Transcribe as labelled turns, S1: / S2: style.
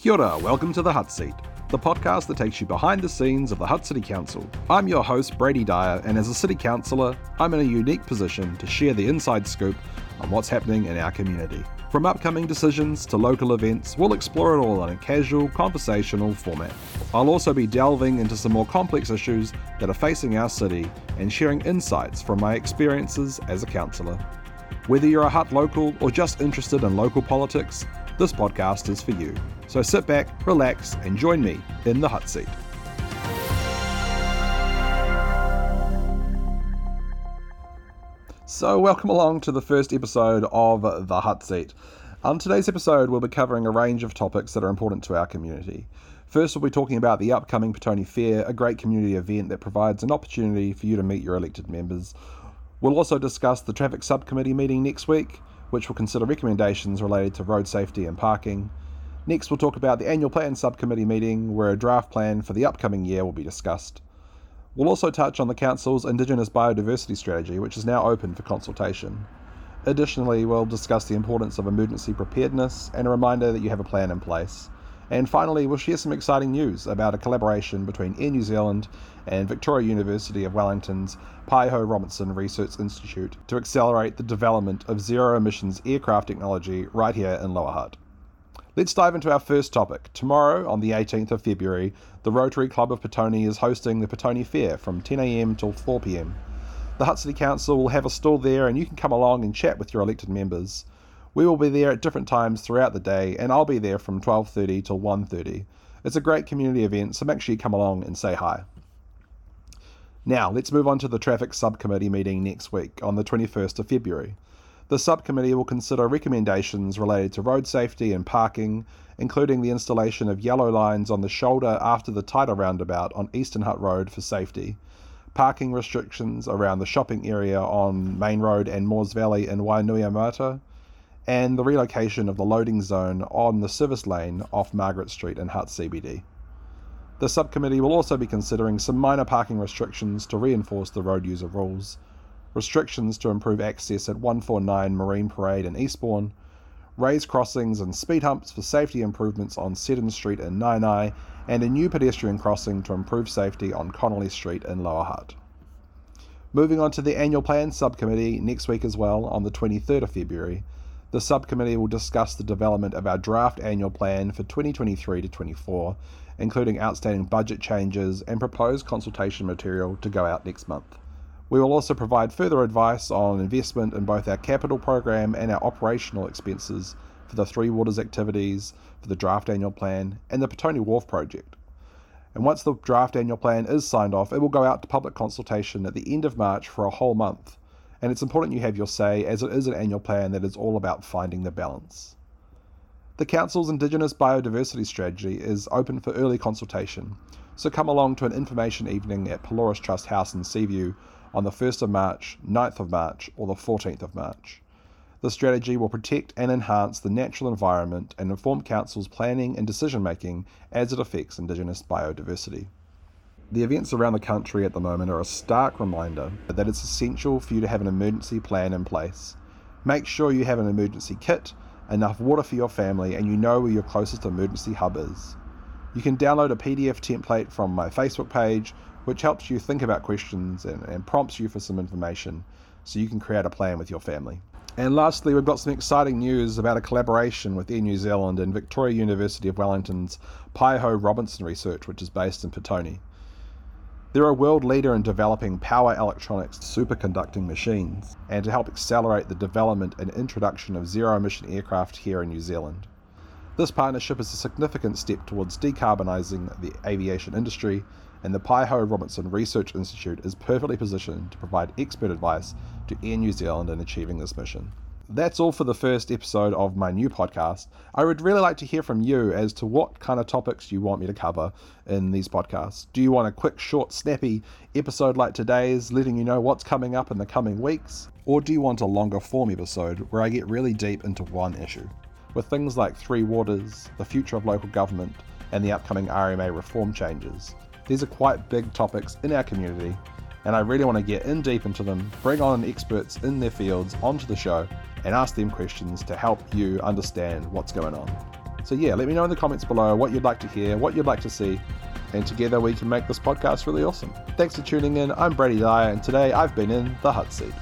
S1: Kia ora, welcome to The Hutt Seat, the podcast that takes you behind the scenes of the Hutt City Council. I'm your host, Brady Dyer, and as a City Councillor, I'm in a unique position to share the inside scoop on what's happening in our community. From upcoming decisions to local events, we'll explore it all in a casual, conversational format. I'll also be delving into some more complex issues that are facing our city and sharing insights from my experiences as a councillor. Whether you're a Hutt local or just interested in local politics, this podcast is for you. So sit back, relax, and join me in the Hutt Seat. So, welcome along to the first episode of The Hutt Seat. On today's episode, we'll be covering a range of topics that are important to our community. First, we'll be talking about the upcoming Petone Fair, a great community event that provides an opportunity for you to meet your elected members. We'll also discuss the traffic subcommittee meeting next week, which will consider recommendations related to road safety and parking. Next, we'll talk about the annual plan subcommittee meeting, where a draft plan for the upcoming year will be discussed. We'll also touch on the Council's Indigenous Biodiversity Strategy, which is now open for consultation. Additionally, we'll discuss the importance of emergency preparedness and a reminder that you have a plan in place. And finally, we'll share some exciting news about a collaboration between Air New Zealand and Victoria University of Wellington's Paihau Robinson Research Institute to accelerate the development of zero emissions aircraft technology right here in Lower Hutt. Let's dive into our first topic. Tomorrow, on the 18th of February, the Rotary Club of Petone is hosting the Petone Fair from 10am till 4pm. The Hutt City Council will have a stall there and you can come along and chat with your elected members. We will be there at different times throughout the day and I'll be there from 12:30 till 1:30. It's a great community event, so make sure you come along and say hi. Now, let's move on to the traffic subcommittee meeting next week on the 21st of February. The subcommittee will consider recommendations related to road safety and parking, including the installation of yellow lines on the shoulder after the Taita roundabout on Eastern Hutt Road for safety, parking restrictions around the shopping area on Main Road and Moores Valley in Wainuiomata, and the relocation of the loading zone on the service lane off Margaret Street in Hutt CBD. The subcommittee will also be considering some minor parking restrictions to reinforce the road user rules restrictions to improve access at 149 Marine Parade in Eastbourne, raised crossings and speed humps for safety improvements on Seddon Street in Naenae, and a new pedestrian crossing to improve safety on Connolly Street in Lower Hutt. Moving on to the annual plan subcommittee next week as well, on the 23rd of February, the subcommittee will discuss the development of our draft annual plan for 2023 to 24, including outstanding budget changes and proposed consultation material to go out next month. We will also provide further advice on investment in both our capital program and our operational expenses for the Three Waters activities, for the draft annual plan, and the Petone Wharf project. And once the draft annual plan is signed off, it will go out to public consultation at the end of March for a whole month. And it's important you have your say, as it is an annual plan that is all about finding the balance. The Council's Indigenous Biodiversity Strategy is open for early consultation, so come along to an information evening at Pelorus Trust House in Seaview on the 1st of March, 9th of March, or the 14th of March. The strategy will protect and enhance the natural environment and inform Council's planning and decision making as it affects Indigenous biodiversity. The events around the country at the moment are a stark reminder that it's essential for you to have an emergency plan in place. Make sure you have an emergency kit, enough water for your family, and you know where your closest emergency hub is. You can download a PDF template from my Facebook page which helps you think about questions and, and prompts you for some information so you can create a plan with your family. And lastly, we've got some exciting news about a collaboration with Air New Zealand and Victoria University of Wellington's Paihau Robinson Research, which is based in Petone. They're a world leader in developing power electronics superconducting machines and to help accelerate the development and introduction of zero emission aircraft here in New Zealand. This partnership is a significant step towards decarbonising the aviation industry and the Paihau Robinson Research Institute is perfectly positioned to provide expert advice to Air New Zealand in achieving this mission. That's all for the first episode of my new podcast. I would really like to hear from you as to what kind of topics you want me to cover in these podcasts. Do you want a quick, short, snappy episode like today's, letting you know what's coming up in the coming weeks? Or do you want a longer form episode where I get really deep into one issue? With things like Three Waters, the future of local government, and the upcoming RMA reform changes, these are quite big topics in our community, and I really want to get in deep into them, bring on experts in their fields onto the show, and ask them questions to help you understand what's going on. So, yeah, let me know in the comments below what you'd like to hear, what you'd like to see, and together we can make this podcast really awesome. Thanks for tuning in. I'm Brady Dyer, and today I've been in the hot seat.